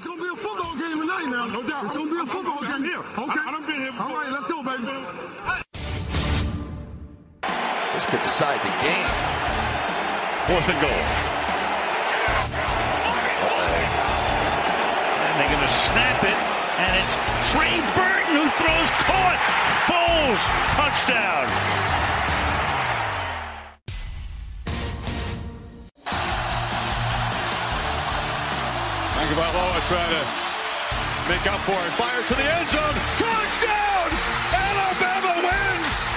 It's gonna be a football game tonight now. No doubt. It's gonna be a football game. here. Okay. I, I done been here before. All right, let's go, baby. This could decide the game. Fourth and goal. Oh, and they're going to snap it, and it's Trey Burton who throws caught. Foles, touchdown. Tagovailoa trying to make up for it. Fires to the end zone. Touchdown! Alabama wins!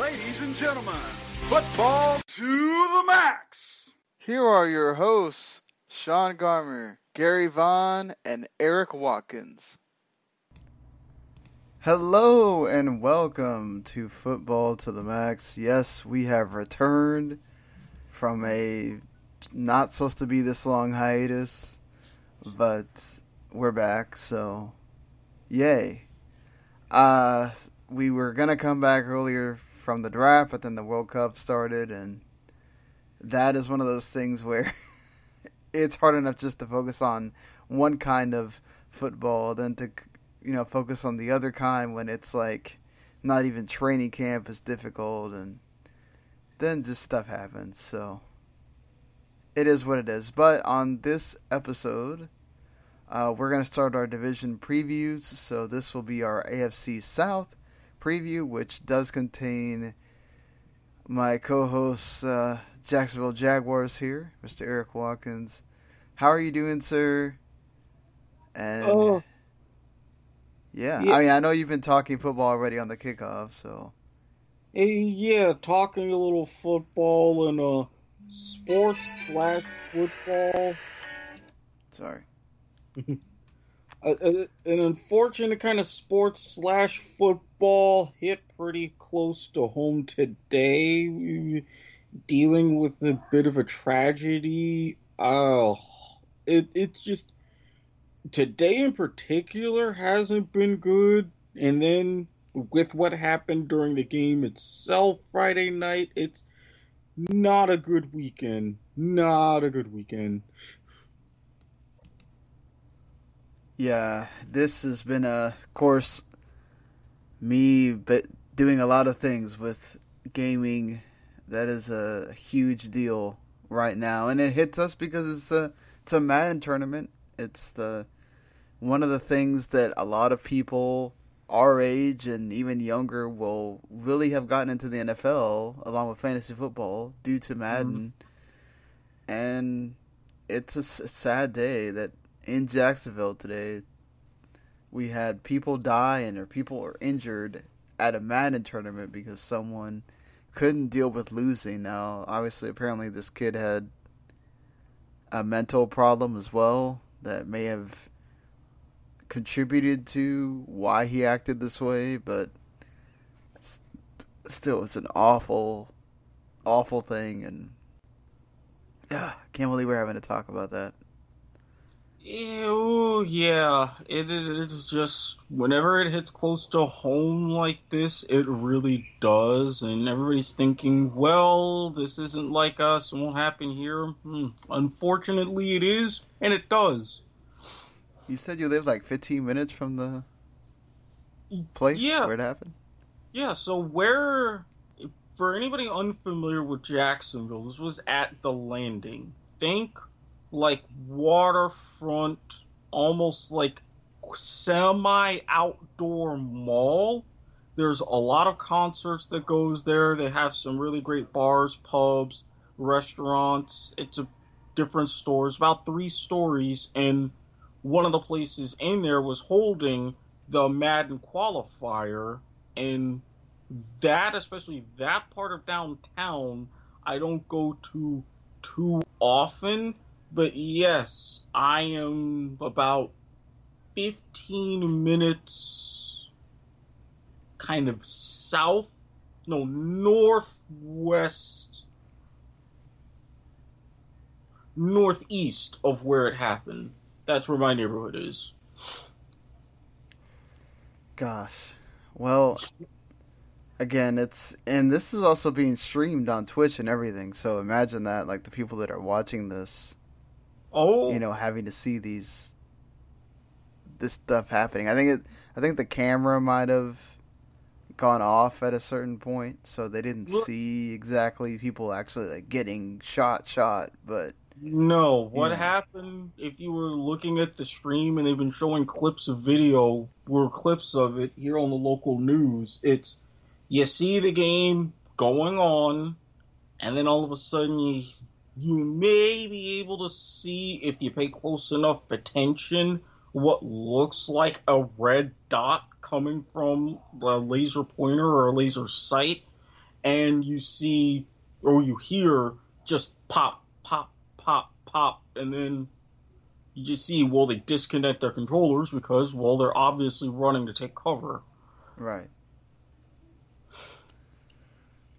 Ladies and gentlemen, football to the max. Here are your hosts, Sean Garmer, Gary Vaughn, and Eric Watkins. Hello and welcome to Football to the Max. Yes, we have returned from a not supposed to be this long hiatus, but we're back, so yay. Uh we were gonna come back earlier from the draft, but then the World Cup started and that is one of those things where it's hard enough just to focus on one kind of football than to you know focus on the other kind when it's like not even training camp is difficult and then just stuff happens so it is what it is but on this episode uh, we're going to start our division previews so this will be our afc south preview which does contain my co-host uh, Jacksonville Jaguars here, Mr. Eric Watkins. How are you doing, sir? And Oh. yeah, Yeah. I mean, I know you've been talking football already on the kickoff, so Hey, yeah, talking a little football and uh, sports slash football. sorry. Uh, uh, an unfortunate kind of sports slash football hit pretty close to home today. Dealing with a bit of a tragedy. Oh, it it's just today in particular hasn't been good, and then with what happened during the game itself Friday night, it's not a good weekend. Not a good weekend. Yeah, this has been uh, a course me but doing a lot of things with gaming that is a huge deal right now and it hits us because it's a it's a Madden tournament. It's the one of the things that a lot of people our age and even younger will really have gotten into the NFL along with fantasy football due to Madden. Mm-hmm. And it's a s- sad day that in Jacksonville today we had people die and or people are injured at a Madden tournament because someone couldn't deal with losing. Now, obviously, apparently, this kid had a mental problem as well that may have contributed to why he acted this way, but still, it's an awful, awful thing, and ah, can't believe we're having to talk about that. Ew, yeah. It is just whenever it hits close to home like this, it really does, and everybody's thinking, "Well, this isn't like us; it won't happen here." Hmm. Unfortunately, it is, and it does. You said you lived like 15 minutes from the place Yeah. where it happened? Yeah. So where, for anybody unfamiliar with Jacksonville, this was at the Landing. Think like waterfront, almost like semi outdoor mall. There's a lot of concerts that goes there. They have some really great bars, pubs, restaurants. It's a different stores, about three stories, and one of the places in there was holding the Madden qualifier, and that, especially that part of downtown, I don't go to too often. But yes, I am about 15 minutes kind of south, no, northwest, northeast of where it happened. That's where my neighborhood is. Gosh. Well, again, it's and this is also being streamed on Twitch and everything. So imagine that, like the people that are watching this, Oh, you know, having to see these this stuff happening. I think it. I think the camera might have gone off at a certain point, so they didn't Look- see exactly people actually like getting shot, shot. But No, what Yeah. happened if you were looking at the stream and they've been showing clips of video, were clips of it here on the local news. It's you see the game going on, and then all of a sudden you you may be able to see if you pay close enough attention what looks like a red dot coming from a laser pointer or a laser sight, and you see or you hear just pop, pop, pop, pop, and then you just see, well, they disconnect their controllers because, well, they're obviously running to take cover. right.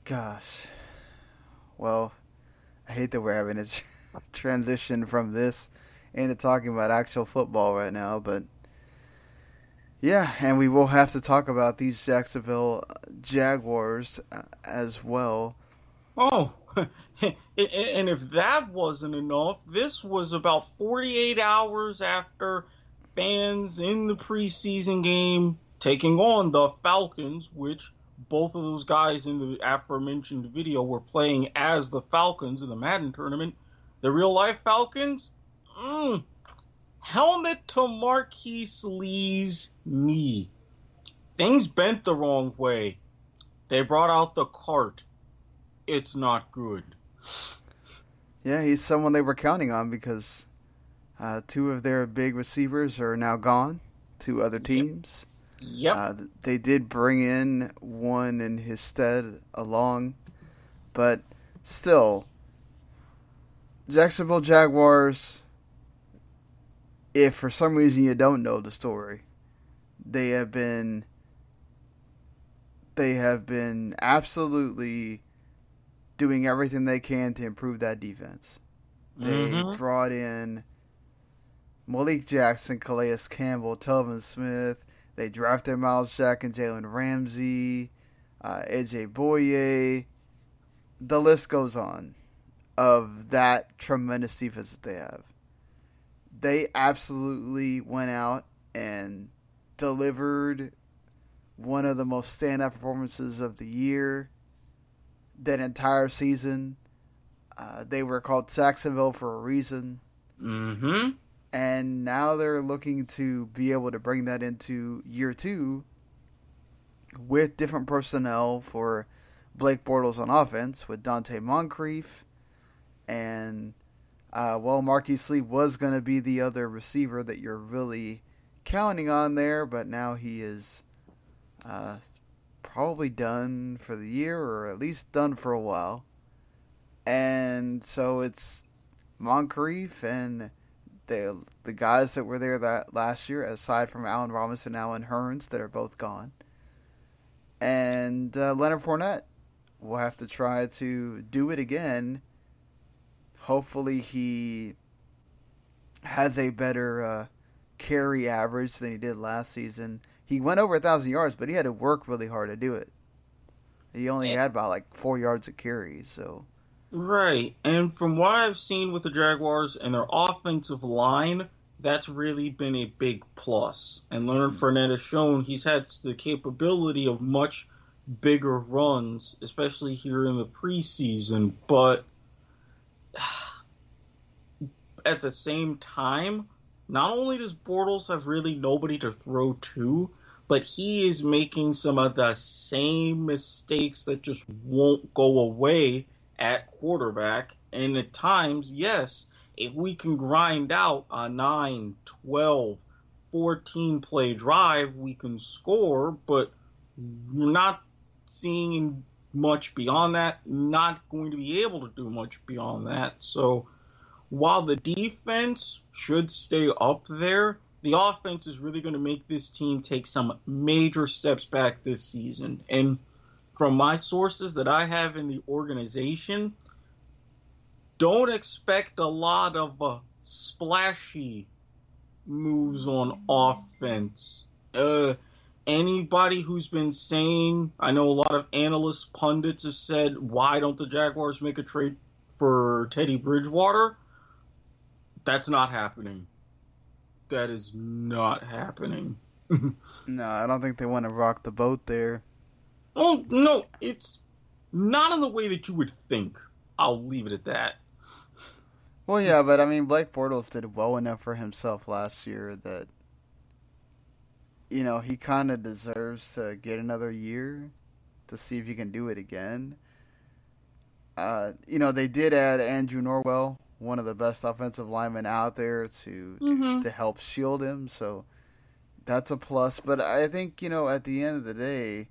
Gosh. Well, I hate that we're having a transition from this into talking about actual football right now, but yeah, and we will have to talk about these Jacksonville Jaguars uh, as well. Oh, and if that wasn't enough, this was about 48 hours after fans in the preseason game taking on the Falcons, which both of those guys in the aforementioned video were playing as the Falcons in the Madden tournament. The real life Falcons, mm, helmet to Marquise Lee's knee. Things bent the wrong way. They brought out the cart. It's not good. Yeah, he's someone they were counting on because uh, two of their big receivers are now gone to other teams. Yep. Uh, they did bring in one in his stead along, but still, Jacksonville Jaguars. If for some reason you don't know the story, they have been they have been absolutely doing everything they can to improve that defense. They Mhm. brought in Malik Jackson, Calais Campbell, Telvin Smith. They drafted Myles Jack and Jalen Ramsey, uh, AJ Bouye. The list goes on of that tremendous defense that they have. They absolutely went out and delivered one of the most standout performances of the year. That entire season, uh, they were called Sacksonville for a reason Mm-hmm. and now they're looking to be able to bring that into year two with different personnel for Blake Bortles on offense with Donte Moncrief and uh, well Marquise Lee was going to be the other receiver that you're really counting on there but now he is uh, probably done for the year or at least done for a while and so it's Moncrief and the the guys that were there that last year, aside from Allen Robinson and Allen Hurns, that are both gone, and uh, Leonard Fournette will have to try to do it again. Hopefully, he has a better uh, carry average than he did last season. He went over a thousand yards, but he had to work really hard to do it. He only had about like four yards of carry, so Right. And from what I've seen with the Jaguars and their offensive line, that's really been a big plus. And Leonard hmm. Fournette has shown he's had the capability of much bigger runs, especially here in the preseason. But at the same time, not only does Bortles have really nobody to throw to, but he is making some of the same mistakes that just won't go away at quarterback. And at times, yes, if we can grind out a 9, 12, 14 play drive, we can score, but we're not seeing much beyond that, not going to be able to do much beyond that. So while the defense should stay up there, the offense is really going to make this team take some major steps back this season. And from my sources that I have in the organization, don't expect a lot of uh, splashy moves on offense. Uh, anybody who's been saying, I know a lot of analysts, pundits have said, why don't the Jaguars make a trade for Teddy Bridgewater? That's not happening. That is not happening. no, I don't think they want to rock the boat there. Oh, no, it's not in the way that you would think. I'll leave it at that. Well, yeah, but I mean, Blake Bortles did well enough for himself last year that you know he kind of deserves to get another year to see if he can do it again. Uh, you know, they did add Andrew Norwell, one of the best offensive linemen out there, to Mhm. to help shield him. So that's a plus. But I think you know, at the end of the day,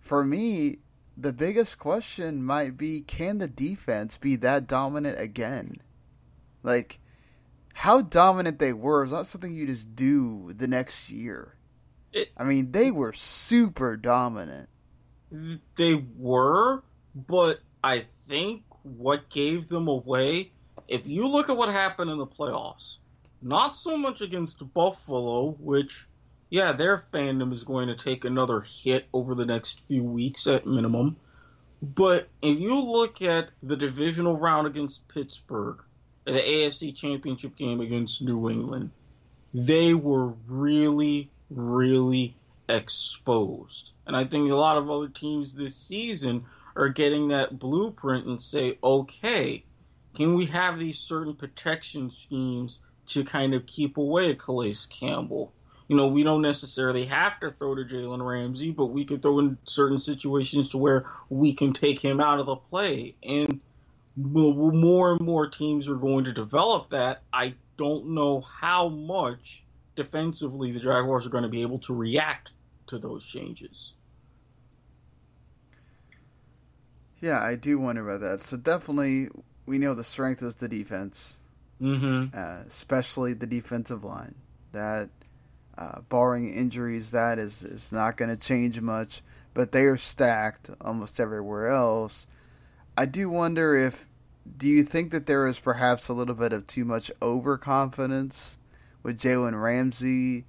for me, the biggest question might be: Can the defense be that dominant again? Like, how dominant they were is not something you just do the next year. It- I mean, they were super dominant. They were, but I think what gave them away, if you look at what happened in the playoffs, not so much against Buffalo, which, yeah, their fandom is going to take another hit over the next few weeks at minimum. But if you look at the divisional round against Pittsburgh, the AFC Championship game against New England, they were really, really exposed. And I think a lot of other teams this season are getting that blueprint and say, okay, can we have these certain protection schemes to kind of keep away Calais Campbell? You know, we don't necessarily have to throw to Jalen Ramsey, but we can throw in certain situations to where we can take him out of the play. And more and more teams are going to develop that. I don't know how much defensively the Jaguars are going to be able to react to those changes. Yeah, I do wonder about that. So definitely, we know the strength is the defense, Mm-hmm. uh, especially the defensive line. That, uh, barring injuries, that is is not going to change much. But they are stacked almost everywhere else. I do wonder if, do you think that there is perhaps a little bit of too much overconfidence with Jalen Ramsey,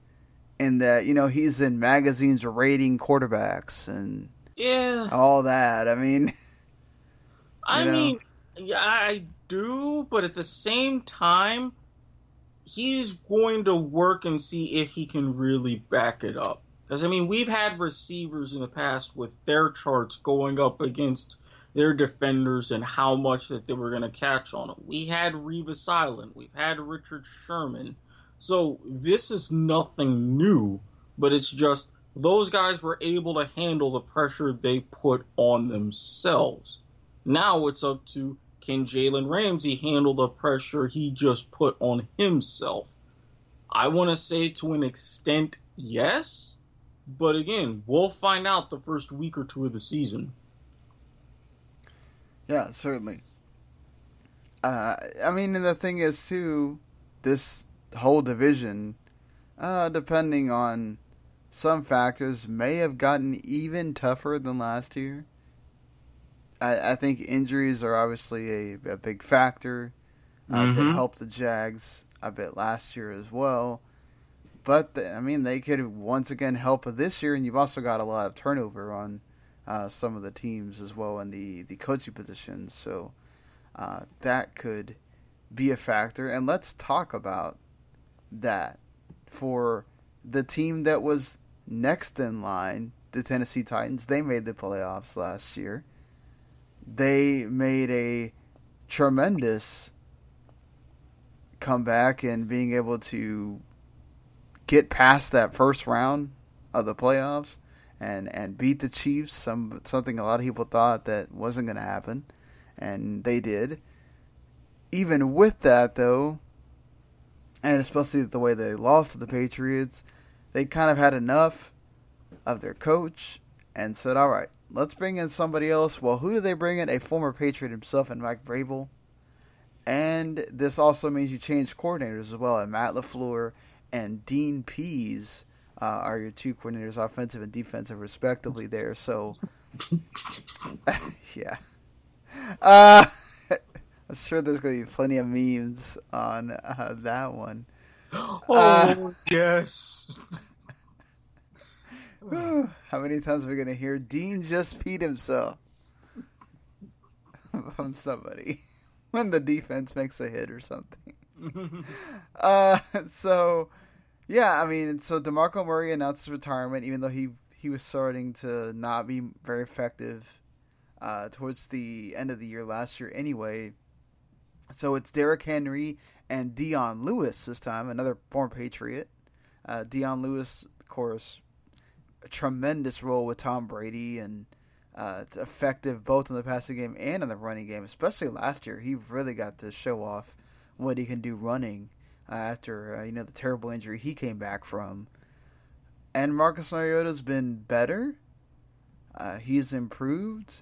in that you know he's in magazines rating quarterbacks and Yeah, all that. I mean. I know? mean, yeah, I do, but at the same time, he's going to work and see if he can really back it up. Because I mean, we've had receivers in the past with their charts going up against their defenders and how much that they were going to catch on them. We had Revis Island, we've had Richard Sherman. So this is nothing new, but it's just those guys were able to handle the pressure they put on themselves. Now it's up to can Jalen Ramsey handle the pressure he just put on himself? I want to say to an extent, yes. But again, we'll find out the first week or two of the season. Yeah, certainly. Uh, I mean, and the thing is too, this whole division, uh, depending on some factors, may have gotten even tougher than last year. I, I think injuries are obviously a, a big factor uh, that Mhm. helped the Jags a bit last year as well. But the, I mean, they could once again help this year, and you've also got a lot of turnover on uh, some of the teams as well in the the coaching positions. So uh, that could be a factor. And let's talk about that for the team that was next in line, the Tennessee Titans. They made the playoffs last year. They made a tremendous comeback and being able to get past that first round of the playoffs and and beat the Chiefs. Some something a lot of people thought that wasn't going to happen, and they did. Even with that, though, and especially the way they lost to the Patriots, they kind of had enough of their coach and said, "All right, let's bring in somebody else." Well, who do they bring in? A former Patriot himself, and Mike Vrabel. And this also means you change coordinators as well, and Matt Lafleur and Dean Pees uh, are your two coordinators, offensive and defensive, respectively. There, so yeah. Uh, I'm sure there's going to be plenty of memes on uh, that one. Oh Uh, yes. How many times are we going to hear Dean just peed himself from somebody when the defense makes a hit or something? uh, so yeah, I mean, so Demarco Murray announced his retirement, even though he he was starting to not be very effective uh, towards the end of the year last year. Anyway, so it's Derrick Henry and Dion Lewis this time, another former Patriot. Uh, Dion Lewis, of course, a tremendous role with Tom Brady and uh, effective both in the passing game and in the running game. Especially last year, he really got to show off what he can do running uh, after uh, you know the terrible injury he came back from. And Marcus Mariota's been better. Uh, he's improved.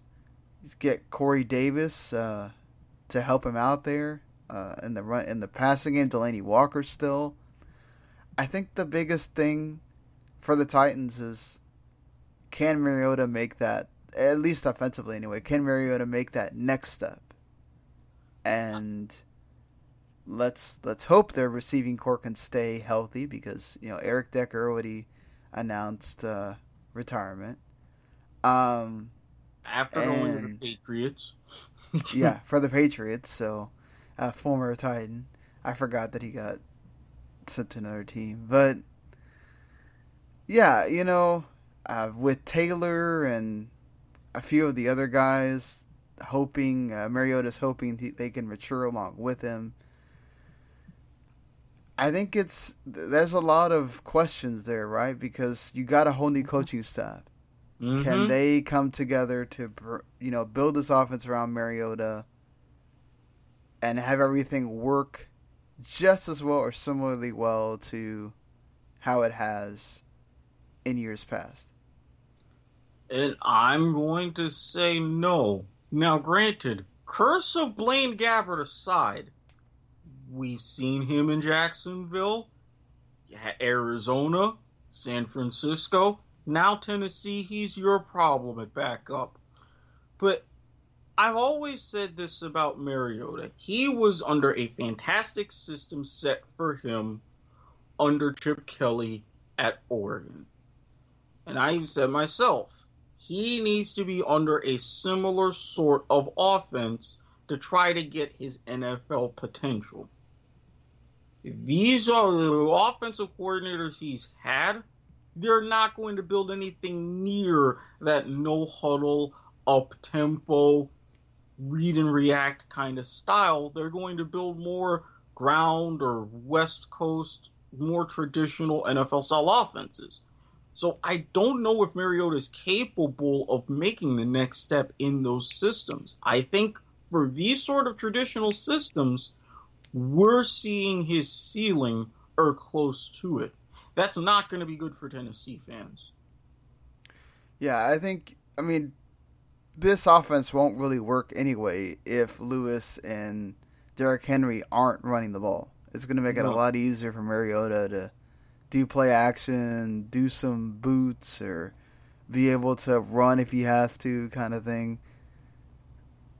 He's get Corey Davis uh, to help him out there uh, in the run in the passing game. Delanie Walker still. I think the biggest thing for the Titans is can Mariota make that at least offensively anyway? Can Mariota make that next step? And let's let's hope their receiving corps can stay healthy because you know Eric Decker already announced uh, retirement. Um, After going to the Patriots. yeah, for the Patriots. So, uh, former Titan. I forgot that he got sent to another team, but yeah, you know, uh, with Taylor and a few of the other guys, hoping uh, Mariota's hoping he, they can mature along with him. I think it's there's a lot of questions there, right? Because you got a whole new coaching staff. Can Mhm. they come together to you know build this offense around Mariota and have everything work just as well or similarly well to how it has in years past? And I'm going to say no. Now, granted, curse of Blaine Gabbert aside, we've seen him in Jacksonville, Arizona, San Francisco. Now, Tennessee, he's your problem at backup. But I've always said this about Mariota. He was under a fantastic system set for him under Chip Kelly at Oregon. And I've said myself, he needs to be under a similar sort of offense to try to get his NFL potential. These are the offensive coordinators he's had. They're not going to build anything near that no huddle, up tempo, read and react kind of style. They're going to build more ground or West Coast, more traditional NFL style offenses. So I don't know if Mariota is capable of making the next step in those systems. I think for these sort of traditional systems, we're seeing his ceiling or close to it. That's not going to be good for Tennessee fans. Yeah, I think I mean this offense won't really work anyway if Lewis and Derrick Henry aren't running the ball. It's going to make it a lot easier for Mariota to do play action, do some boots, or be able to run if he has to, kind of thing.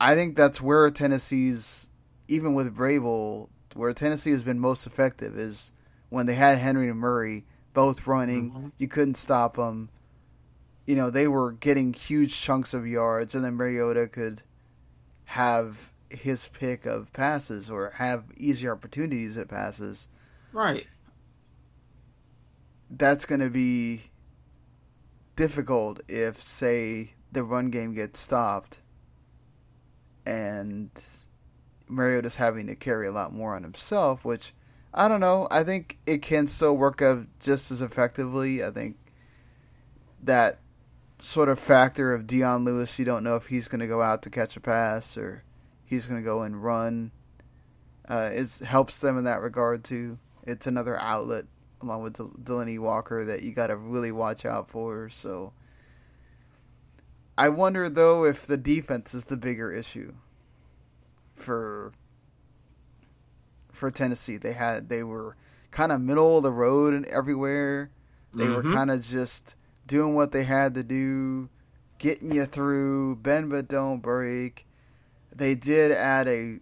I think that's where Tennessee's, even with Vrabel, where Tennessee has been most effective is when they had Henry and Murray both running. Mhm. You couldn't stop them. You know, they were getting huge chunks of yards, and then Mariota could have his pick of passes or have easier opportunities at passes. Right. That's going to be difficult if, say, the run game gets stopped and Mariota's having to carry a lot more on himself, which I don't know. I think it can still work out just as effectively. I think that sort of factor of Dion Lewis, you don't know if he's going to go out to catch a pass or he's going to go and run. Uh, it helps them in that regard too. It's another outlet along with Del- Delanie Walker that you got to really watch out for. So I wonder though if the defense is the bigger issue for for Tennessee. They had they were kind of middle of the road and everywhere. They mm-hmm. were kind of just doing what they had to do, getting you through, bend but don't break. They did add a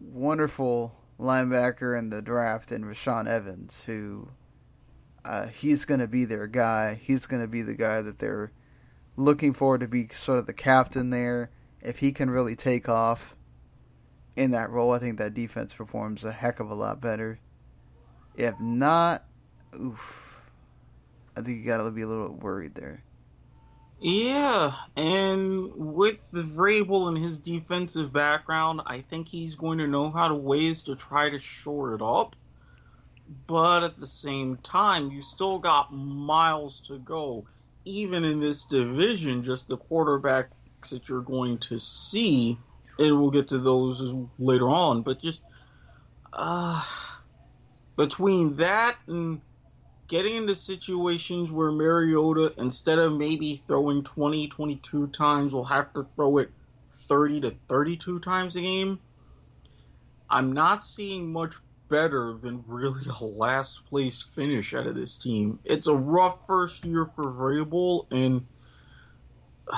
wonderful linebacker in the draft in Rashaan Evans, who uh, he's going to be their guy. He's going to be the guy that they're looking for to be sort of the captain there. If he can really take off in that role, I think that defense performs a heck of a lot better. If not, oof, I think you got to be a little worried there. Yeah, and with the Vrabel and his defensive background, I think he's going to know how to ways to try to shore it up. But at the same time, you still got miles to go. Even in this division, just the quarterbacks that you're going to see, and we'll get to those later on. But just uh, between that and getting into situations where Mariota, instead of maybe throwing 20, 22 times, will have to throw it 30 to 32 times a game. I'm not seeing much better than really a last place finish out of this team. It's a rough first year for Vrabel and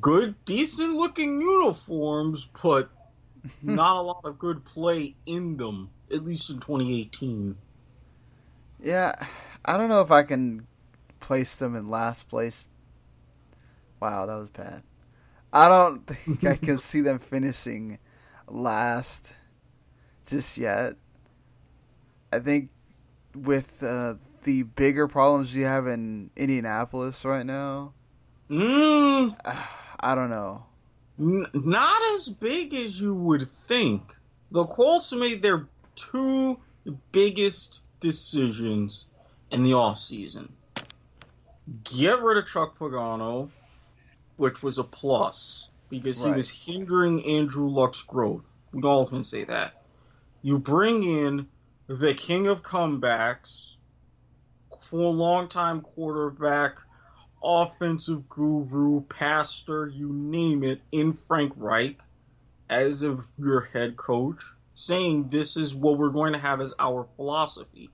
good, decent looking uniforms, but not a lot of good play in them, at least in 2018. Yeah, I don't know if I can place them in last place. Wow, that was bad. I don't think I can see them finishing last just yet. I think with uh, the bigger problems you have in Indianapolis right now, mm. I don't know. N- not as big as you would think. The Colts made their two biggest decisions in the off season. Get rid of Chuck Pagano, which was a plus because right. he was hindering Andrew Luck's growth. We all can say that. You bring in the king of comebacks, for a long-time quarterback, offensive guru, pastor, you name it, in Frank Reich as of your head coach, saying this is what we're going to have as our philosophy.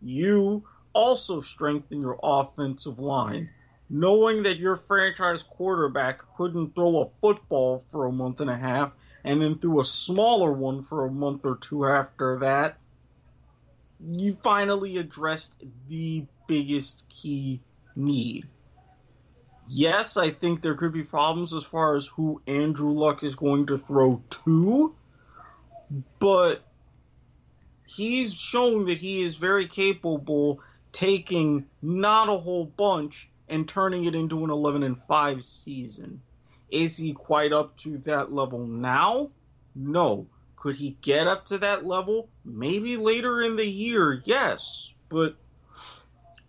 You also strengthen your offensive line. Knowing that your franchise quarterback couldn't throw a football for a month and a half and then threw a smaller one for a month or two after that, you finally addressed the biggest key need. Yes, I think there could be problems as far as who Andrew Luck is going to throw to, but he's shown that he is very capable taking not a whole bunch and turning it into an 11 and 5 season. Is he quite up to that level now? No. Could he get up to that level? Maybe later in the year, yes. But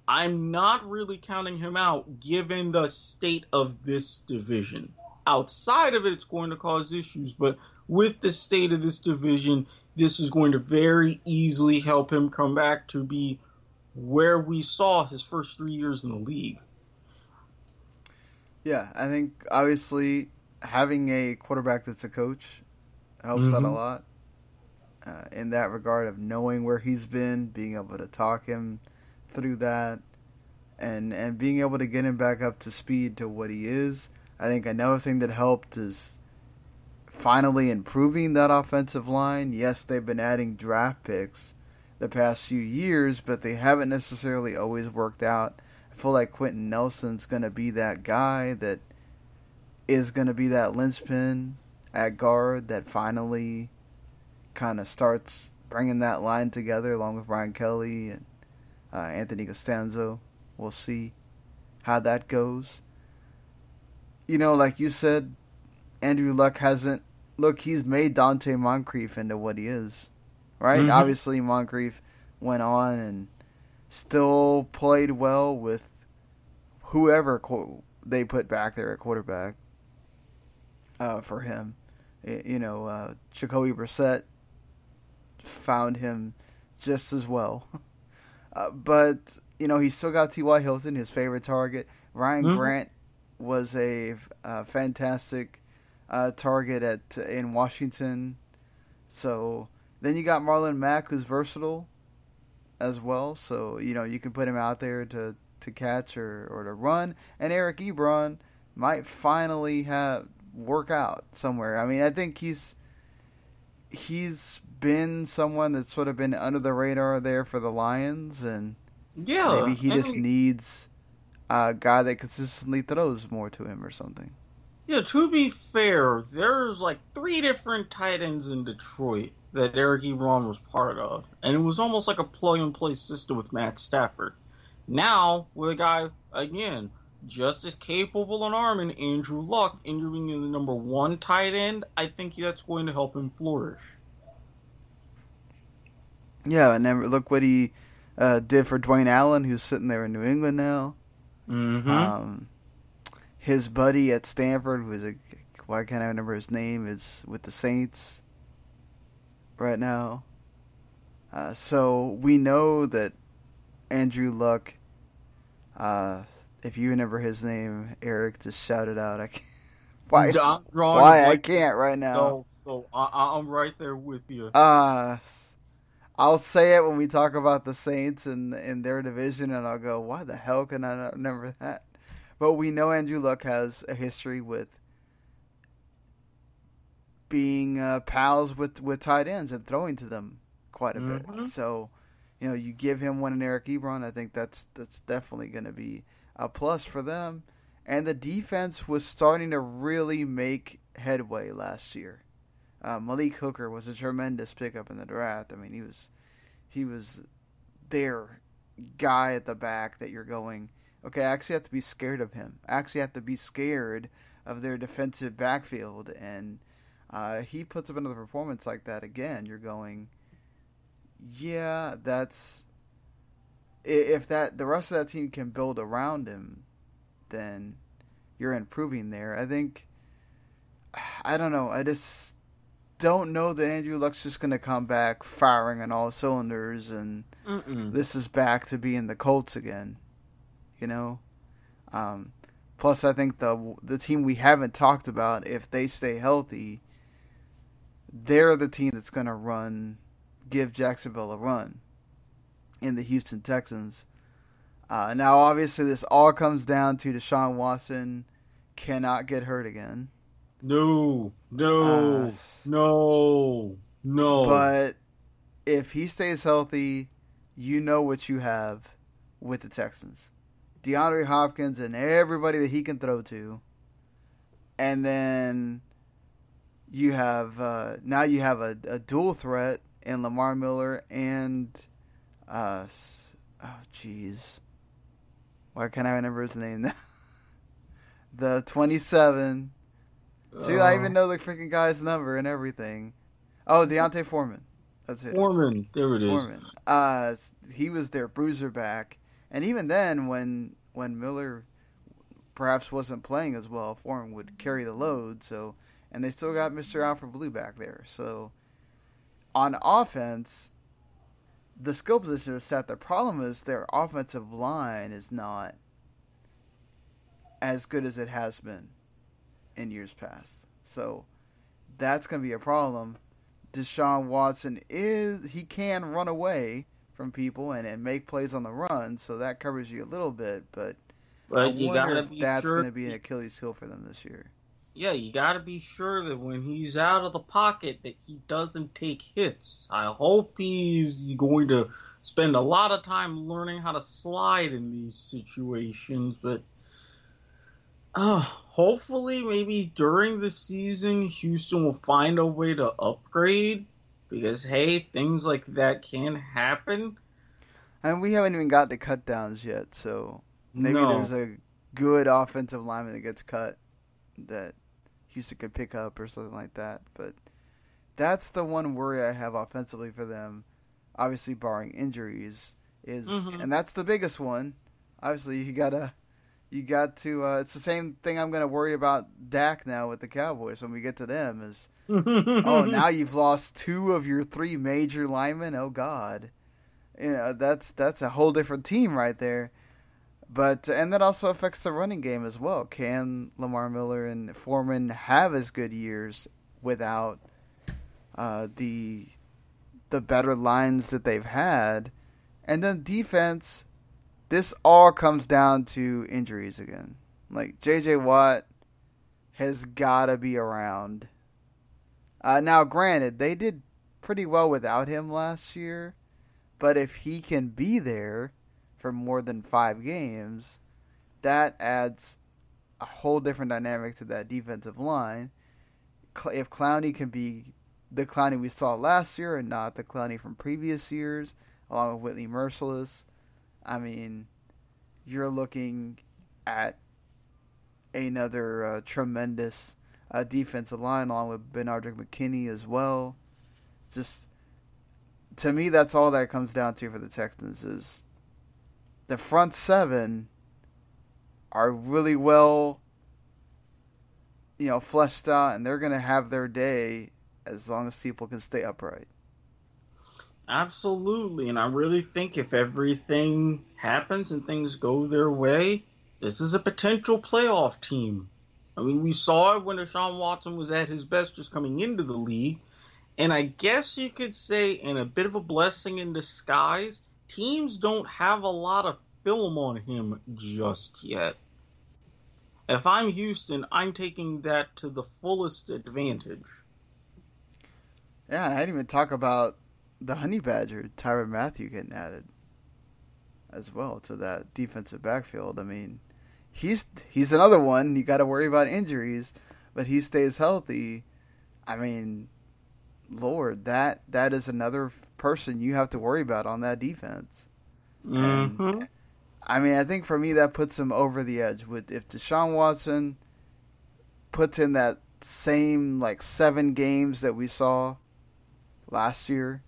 I'm not really counting him out given the state of this division. Outside of it, it's going to cause issues, but with the state of this division, this is going to very easily help him come back to be where we saw his first three years in the league. Yeah, I think obviously having a quarterback that's a coach helps mm-hmm. that a lot. Uh, in that regard of knowing where he's been, being able to talk him through that, and and being able to get him back up to speed to what he is. I think another thing that helped is finally improving that offensive line. Yes, they've been adding draft picks, the past few years, but they haven't necessarily always worked out. I feel like Quenton Nelson's going to be that guy that is going to be that linchpin at guard that finally kind of starts bringing that line together along with Brian Kelly and uh, Anthony Castonzo. We'll see how that goes. You know, like you said, Andrew Luck hasn't. Look, he's made Donte Moncrief into what he is right? Mm-hmm. Obviously, Moncrief went on and still played well with whoever they put back there at quarterback uh, for him. You know, uh, Jacoby Brissett found him just as well. Uh, but, you know, he still got T.Y. Hilton, his favorite target. Ryan mm-hmm. Grant was a uh, fantastic uh, target at in Washington. So then you got Marlon Mack, who's versatile. as well. So you know you can put him out there to to catch or or to run, and Eric Ebron might finally have work out somewhere. I mean, I think he's he's been someone that's sort of been under the radar there for the Lions, and Yeah, maybe he just needs a guy that consistently throws more to him or something. Yeah, to be fair, there's like three different tight ends in Detroit that Eric Ebron was part of, and it was almost like a plug and play system with Matt Stafford. Now, with a guy again just as capable an arm in Andrew Luck interviewing the number one tight end, I think that's going to help him flourish. Yeah, and then look what he uh, did for Dwayne Allen, who's sitting there in New England now. Mm-hmm. Um, his buddy at Stanford was a why can't I remember his name? Is with the Saints right now. Uh, so we know that Andrew Luck. Uh, if you remember his name, Eric, just shout it out. I can't, why? I'm drawing Why I can't right now? So, so I, I'm right there with you. Uh I'll say it when we talk about the Saints and in their division, and I'll go, "Why the hell can I not remember that?" But we know Andrew Luck has a history with being uh, pals with with tight ends and throwing to them quite a bit. Mhm. So, you know, you give him one in Eric Ebron, I think that's that's definitely going to be a plus for them. And the defense was starting to really make headway last year. Uh, Malik Hooker was a tremendous pickup in the draft. I mean, he was he was their guy at the back that you're going. Okay, I actually have to be scared of him. I actually have to be scared of their defensive backfield, and uh, he puts up another performance like that again. You're going, yeah, that's if that the rest of that team can build around him, then you're improving there. I think. I don't know. I just don't know that Andrew Luck's just going to come back firing on all cylinders and Mm-mm. this is back to being the Colts again. You know? Um, plus, I think the the team we haven't talked about, if they stay healthy, they're the team that's going to run, give Jacksonville a run in the Houston Texans. Uh, now, obviously, this all comes down to Deshaun Watson cannot get hurt again. No, no, Uh, no, no. But if he stays healthy, you know what you have with the Texans. DeAndre Hopkins and everybody that he can throw to. And then you have uh, now you have a, a dual threat in Lamar Miller and uh oh jeez. Why can't I remember his name now? the 27 See, I Uh, even know the freaking guy's number and everything. Oh, D'Onta Foreman. That's it. Foreman. There it is. Foreman. Uh, he was their bruiser back, and even then, when when Miller perhaps wasn't playing as well, Foreman would carry the load. So, and they still got Mister Alfred Blue back there. So, on offense, the skill position is set. The problem is their offensive line is not as good as it has been in years past. So that's going to be a problem. Deshaun Watson is he can run away from people and, and make plays on the run, so that covers you a little bit. But I But you wonder if that's sure. going to be an Achilles heel for them this year. Yeah, you gotta be sure that when he's out of the pocket that he doesn't take hits. I hope he's going to spend a lot of time learning how to slide in these situations, but uh, hopefully maybe during the season Houston will find a way to upgrade because hey, things like that can happen. And we haven't even got to cut downs yet, so maybe No. there's a good offensive lineman that gets cut that Houston could pick up or something like that. But that's the one worry I have offensively for them. Obviously, barring injuries, is Mhm. and that's the biggest one. Obviously, you gotta you got to. Uh, it's the same thing I'm gonna worry about Dak now with the Cowboys when we get to them. Is oh now you've lost two of your three major linemen. Oh God, you know that's that's a whole different team right there. But and that also affects the running game as well. Can Lamar Miller and Foreman have as good years without uh, the the better lines that they've had? And then defense, this all comes down to injuries again. Like J.J. Watt has got to be around. Uh, now, granted, they did pretty well without him last year, but if he can be there for more than five games, that adds a whole different dynamic to that defensive line. If Clowney can be the Clowney we saw last year and not the Clowney from previous years, along with Whitney Mercilus, I mean, you're looking at another uh, tremendous uh, defensive line, along with Benardrick McKinney as well. Just to me, that's all that comes down to for the Texans is the front seven are really well, you know, fleshed out, and they're going to have their day as long as people can stay upright. Absolutely, and I really think if everything happens and things go their way, this is a potential playoff team. I mean, we saw it when Deshaun Watson was at his best just coming into the league, and I guess you could say, in a bit of a blessing in disguise, teams don't have a lot of film on him just yet. If I'm Houston, I'm taking that to the fullest advantage. Yeah, I didn't even talk about the Honey Badger, Tyrann Mathieu getting added as well to that defensive backfield. I mean, he's he's another one you got to worry about injuries, but he stays healthy. I mean, Lord, that that is another person you have to worry about on that defense. Mm-hmm. And, I mean, I think for me that puts him over the edge. With if Deshaun Watson puts in that same like seven games that we saw last year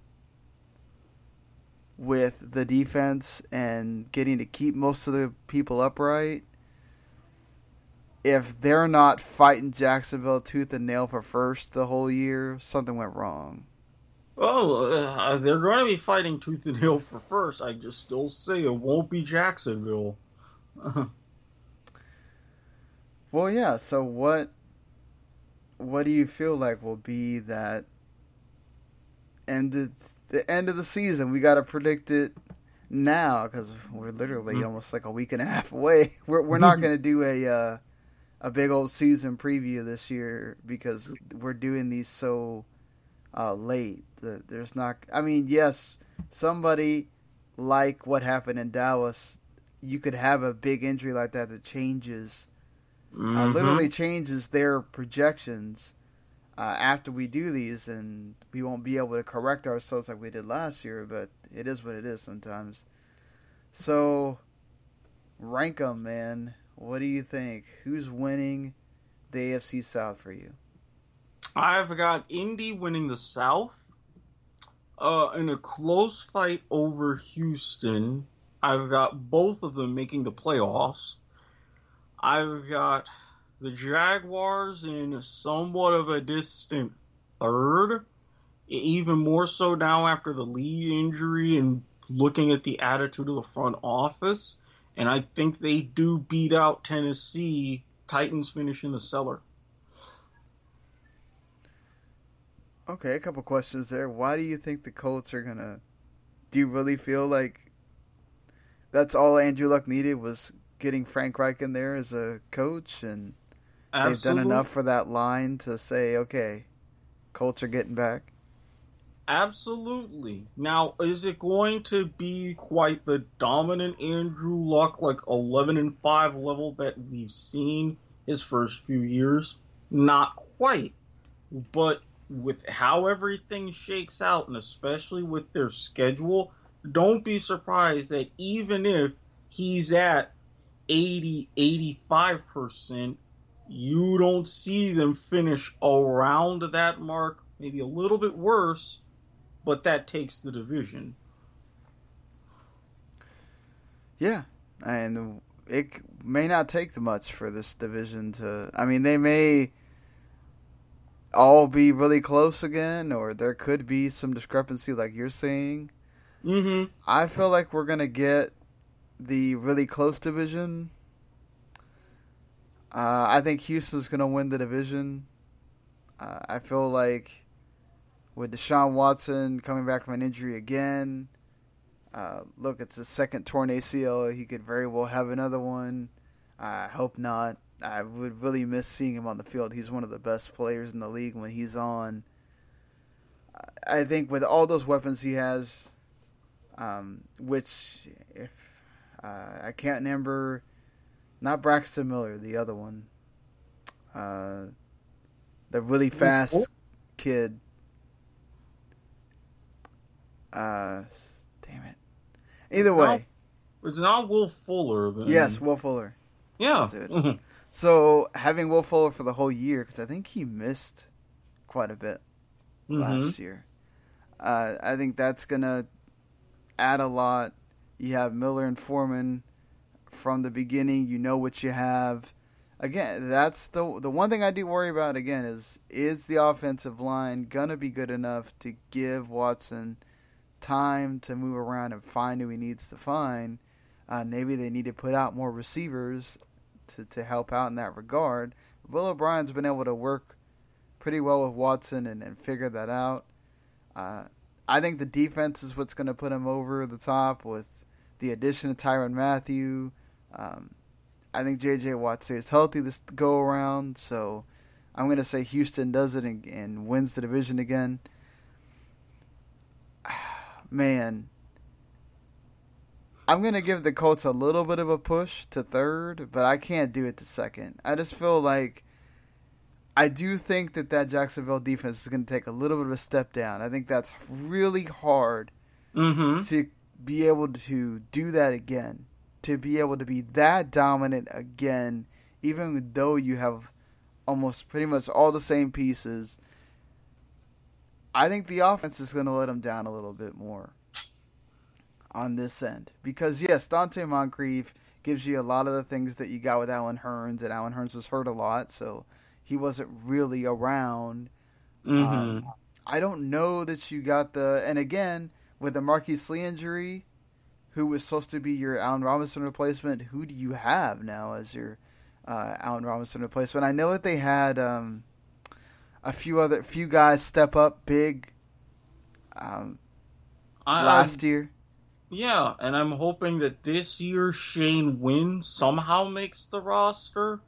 with the defense and getting to keep most of the people upright, if they're not fighting Jacksonville tooth and nail for first the whole year, something went wrong. Oh, uh, they're going to be fighting tooth and nail for first. I just still say it won't be Jacksonville. well, yeah. So what? What do you feel like will be that end of the end of the season? We got to predict it now because we're literally mm-hmm. almost like a week and a half away. We're we're not going to do a uh, a big old season preview this year because we're doing these so uh, late. The, there's not. I mean, yes, somebody like what happened in Dallas, you could have a big injury like that that changes, uh, mm-hmm. uh, literally changes their projections. Uh, after we do these, and we won't be able to correct ourselves like we did last year, but it is what it is sometimes. So, rank them, man. What do you think? Who's winning the AFC South for you? I've got Indy winning the South. Uh, in a close fight over Houston, I've got both of them making the playoffs. I've got the Jaguars in somewhat of a distant third, even more so now after the Lee injury and looking at the attitude of the front office. And I think they do beat out Tennessee. Titans finish in the cellar. Okay, a couple questions there. Why do you think the Colts are gonna? Do you really feel like that's all Andrew Luck needed was getting Frank Reich in there as a coach, and Absolutely. they've done enough for that line to say, okay, Colts are getting back. Absolutely. Now, is it going to be quite the dominant Andrew Luck, like eleven and five level that we've seen his first few years? Not quite, but with how everything shakes out, and especially with their schedule, don't be surprised that even if he's at 80, 85%, you don't see them finish around that mark, maybe a little bit worse, but that takes the division. Yeah, and it may not take much for this division to. I mean, they may all be really close again, or there could be some discrepancy, like you're saying. Mm-hmm. I feel like we're gonna get the really close division. Uh, I think Houston's gonna win the division. Uh, I feel like with Deshaun Watson coming back from an injury again, Uh, look, it's his second torn ACL. He could very well have another one. I hope not. I would really miss seeing him on the field. He's one of the best players in the league when he's on. I think with all those weapons he has, um, which if uh, I can't remember, not Braxton Miller, the other one, uh, the really fast kid. Uh, damn it. Either way, It's not Will Fuller. Then. yes, Will Fuller. Yeah. So having Will Fuller for the whole year, because I think he missed quite a bit Mhm. last year. Uh, I think that's gonna add a lot. You have Miller and Foreman from the beginning. You know what you have. Again, that's the the one thing I do worry about. Again, is is the offensive line gonna be good enough to give Watson time to move around and find who he needs to find? Uh, maybe they need to put out more receivers to to help out in that regard. Will O'Brien's been able to work pretty well with Watson and, and figure that out. Uh, I think the defense is what's going to put him over the top with the addition of Tyrann Mathieu. Um, I think J.J. Watt stays healthy this go around, so I'm going to say Houston does it and, and wins the division again. Man, I'm going to give the Colts a little bit of a push to third, but I can't do it to second. I just feel like I do think that that Jacksonville defense is going to take a little bit of a step down. I think that's really hard Mm-hmm. to be able to do that again, to be able to be that dominant again, even though you have almost pretty much all the same pieces. I think the offense is going to let them down a little bit more on this end because yes, Donte Moncrief gives you a lot of the things that you got with Allen Hurns, and Allen Hurns was hurt a lot, so he wasn't really around. Mm-hmm. Um, I don't know that you got the and again with the Marquise Lee injury, who was supposed to be your Allen Robinson replacement, who do you have now as your uh, Allen Robinson replacement? I know that they had um, a few other few guys step up big um, I, last year. Yeah, and I'm hoping that this year Shane Wynn somehow makes the roster.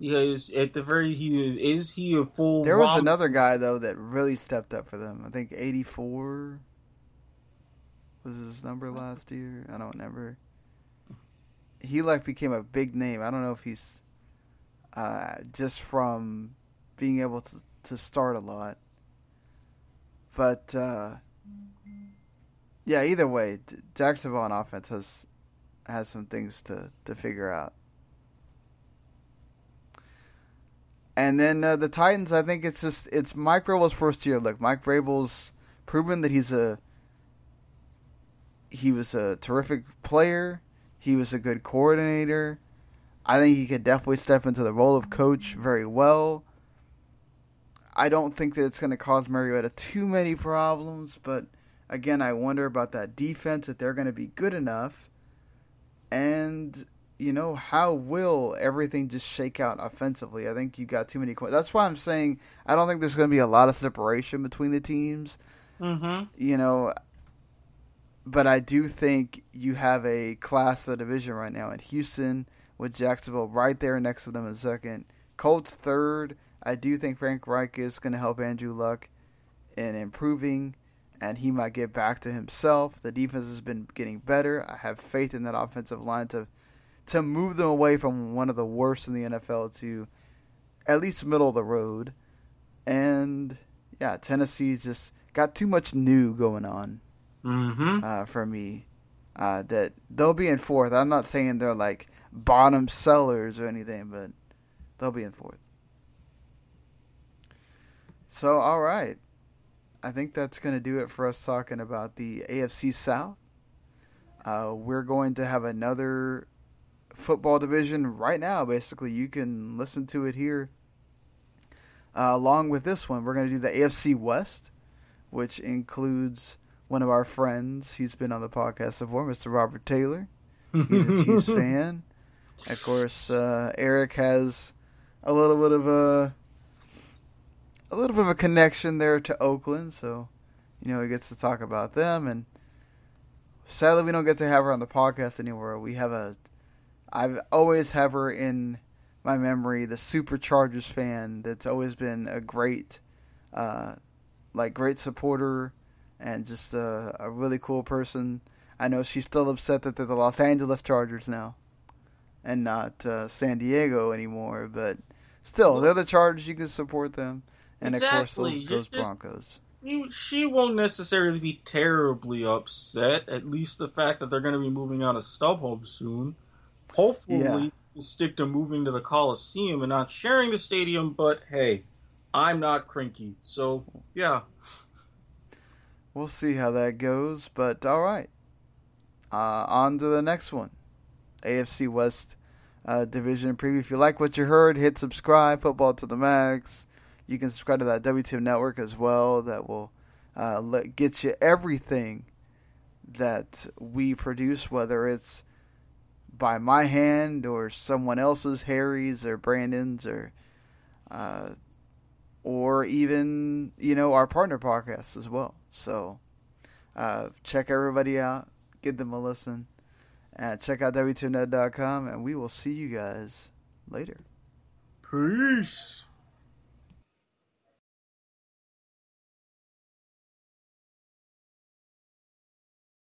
Because at the very he is he a full. There was another guy though that really stepped up for them. I think eighty four was his number last year. I don't remember. He like became a big name. I don't know if he's uh, just from being able to to start a lot, but uh, yeah. Either way, Jacksonville on offense has has some things to to figure out. And then uh, the Titans, I think it's just it's Mike Vrabel's first year. Look, Mike Vrabel's proven that he's a he was a terrific player. He was a good coordinator. I think he could definitely step into the role of coach very well. I don't think that it's going to cause Mariota too many problems, but again, I wonder about that defense if they're going to be good enough. And you know, how will everything just shake out offensively? I think you've got too many. That's why I'm saying I don't think there's going to be a lot of separation between the teams. Mm-hmm. You know, but I do think you have a class of division right now in Houston with Jacksonville right there next to them in second. Colts third. I do think Frank Reich is going to help Andrew Luck in improving, and he might get back to himself. The defense has been getting better. I have faith in that offensive line to to move them away from one of the worst in the NFL to at least middle of the road. And yeah, Tennessee's just got too much new going on Mm-hmm. uh, for me. Uh, that they'll be in fourth. I'm not saying they're like bottom sellers or anything, but they'll be in fourth. So, all right. I think that's going to do it for us talking about the AFC South. Uh, we're going to have another football division right now. Basically, you can listen to it here. Uh, along with this one, we're going to do the AFC West, which includes one of our friends. He's been on the podcast before, Mr. Robert Taylor. He's a Chiefs fan. Of course, uh, Eric has a little bit of a a little bit of a connection there to Oakland, so you know he gets to talk about them. And sadly we don't get to have her on the podcast anymore. We have a, I've always have her in my memory, the Superchargers fan that's always been a great, uh, like great supporter and just a, a really cool person. I know she's still upset that they're the Los Angeles Chargers now, and not uh, San Diego anymore. But still, they're the Chargers. You can support them, and Exactly. of course those, those just- Broncos. You- She won't necessarily be terribly upset. At least the fact that they're going to be moving out of StubHub soon. Hopefully, Yeah. we'll stick to moving to the Coliseum and not sharing the stadium. But hey, I'm not cranky, so yeah. We'll see how that goes, but all right. Uh, on to the next one. AFC West uh, division preview. If you like what you heard, hit subscribe. Football to the max. You can subscribe to that WTM network as well. That will uh, let, get you everything that we produce, whether it's by my hand or someone else's, Harry's or Brandon's or uh, or even you know our partner podcasts as well. So uh, check everybody out, give them a listen, and check out w2net.com, and we will see you guys later. Peace.